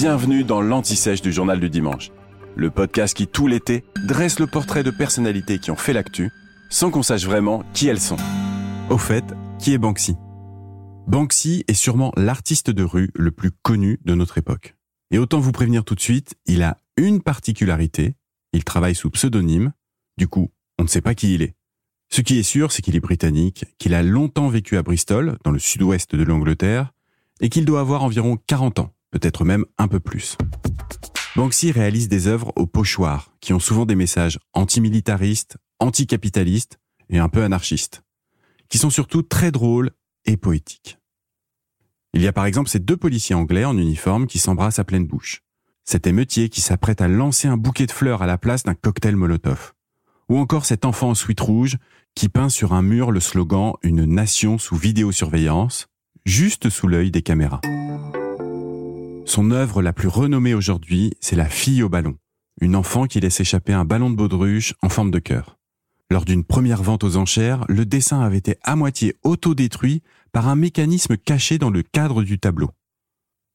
bienvenue dans l'Anti-Sèche du Journal du Dimanche. Le podcast qui, tout l'été, dresse le portrait de personnalités qui ont fait l'actu, sans qu'on sache vraiment qui elles sont. Au fait, qui est Banksy? Banksy est sûrement l'artiste de rue le plus connu de notre époque. Et autant vous prévenir tout de suite, il a une particularité, il travaille sous pseudonyme, du coup, on ne sait pas qui il est. Ce qui est sûr, c'est qu'il est britannique, qu'il a longtemps vécu à Bristol, dans le sud-ouest de l'Angleterre, et qu'il doit avoir environ 40 ans, peut-être même un peu plus. Banksy réalise des œuvres au pochoir, qui ont souvent des messages antimilitaristes, anticapitalistes et un peu anarchistes, qui sont surtout très drôles et poétiques. Il y a par exemple ces deux policiers anglais en uniforme qui s'embrassent à pleine bouche, cet émeutier qui s'apprête à lancer un bouquet de fleurs à la place d'un cocktail Molotov, ou encore cet enfant en suite rouge qui peint sur un mur le slogan Une nation sous vidéosurveillance, juste sous l'œil des caméras. Son œuvre la plus renommée aujourd'hui, c'est La fille au ballon, une enfant qui laisse échapper un ballon de baudruche en forme de cœur. Lors d'une première vente aux enchères, le dessin avait été à moitié autodétruit par un mécanisme caché dans le cadre du tableau.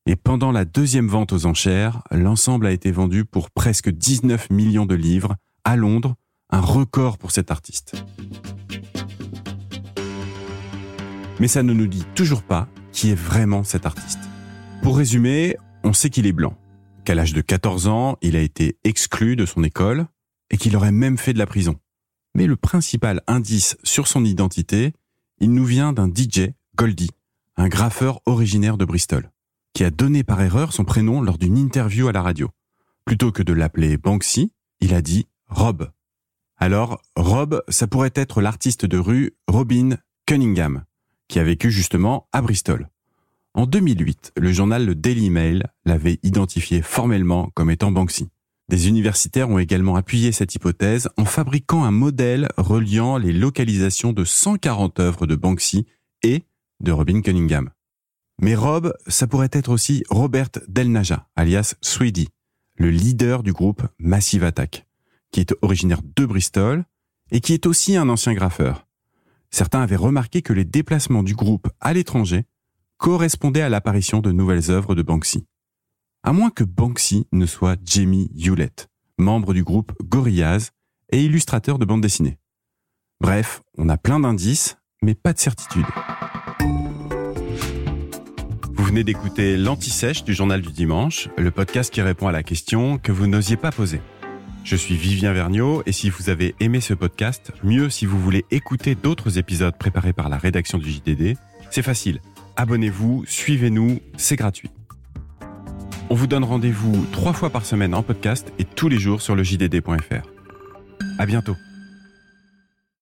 Et pendant la deuxième vente aux enchères, l'ensemble a été vendu pour presque 19 millions de livres à Londres, un record pour cet artiste. Mais ça ne nous dit toujours pas qui est vraiment cet artiste. Pour résumer, on sait qu'il est blanc, qu'à l'âge de 14 ans, il a été exclu de son école et qu'il aurait même fait de la prison. Mais le principal indice sur son identité, il nous vient d'un DJ, Goldie, un graffeur originaire de Bristol, qui a donné par erreur son prénom lors d'une interview à la radio. Plutôt que de l'appeler Banksy, il a dit Rob. Alors, Rob, ça pourrait être l'artiste de rue Robin Cunningham, qui a vécu justement à Bristol. En 2008, le journal Le Daily Mail l'avait identifié formellement comme étant Banksy. Des universitaires ont également appuyé cette hypothèse en fabriquant un modèle reliant les localisations de 140 œuvres de Banksy et de Robin Cunningham. Mais Rob, ça pourrait être aussi Robert Delnaja, alias Sweedy, le leader du groupe Massive Attack, qui est originaire de Bristol et qui est aussi un ancien graffeur. Certains avaient remarqué que les déplacements du groupe à l'étranger correspondaient à l'apparition de nouvelles œuvres de Banksy. À moins que Banksy ne soit Jamie Hewlett, membre du groupe Gorillaz et illustrateur de bande dessinée. Bref, on a plein d'indices, mais pas de certitude. Vous venez d'écouter l'Anti-Sèche du Journal du Dimanche, le podcast qui répond à la question que vous n'osiez pas poser. Je suis Vivien Vergniaud et si vous avez aimé ce podcast, mieux si vous voulez écouter d'autres épisodes préparés par la rédaction du JDD, c'est facile. Abonnez-vous, suivez-nous, c'est gratuit. On vous donne rendez-vous trois fois par semaine en podcast et tous les jours sur le JDD.fr. À bientôt.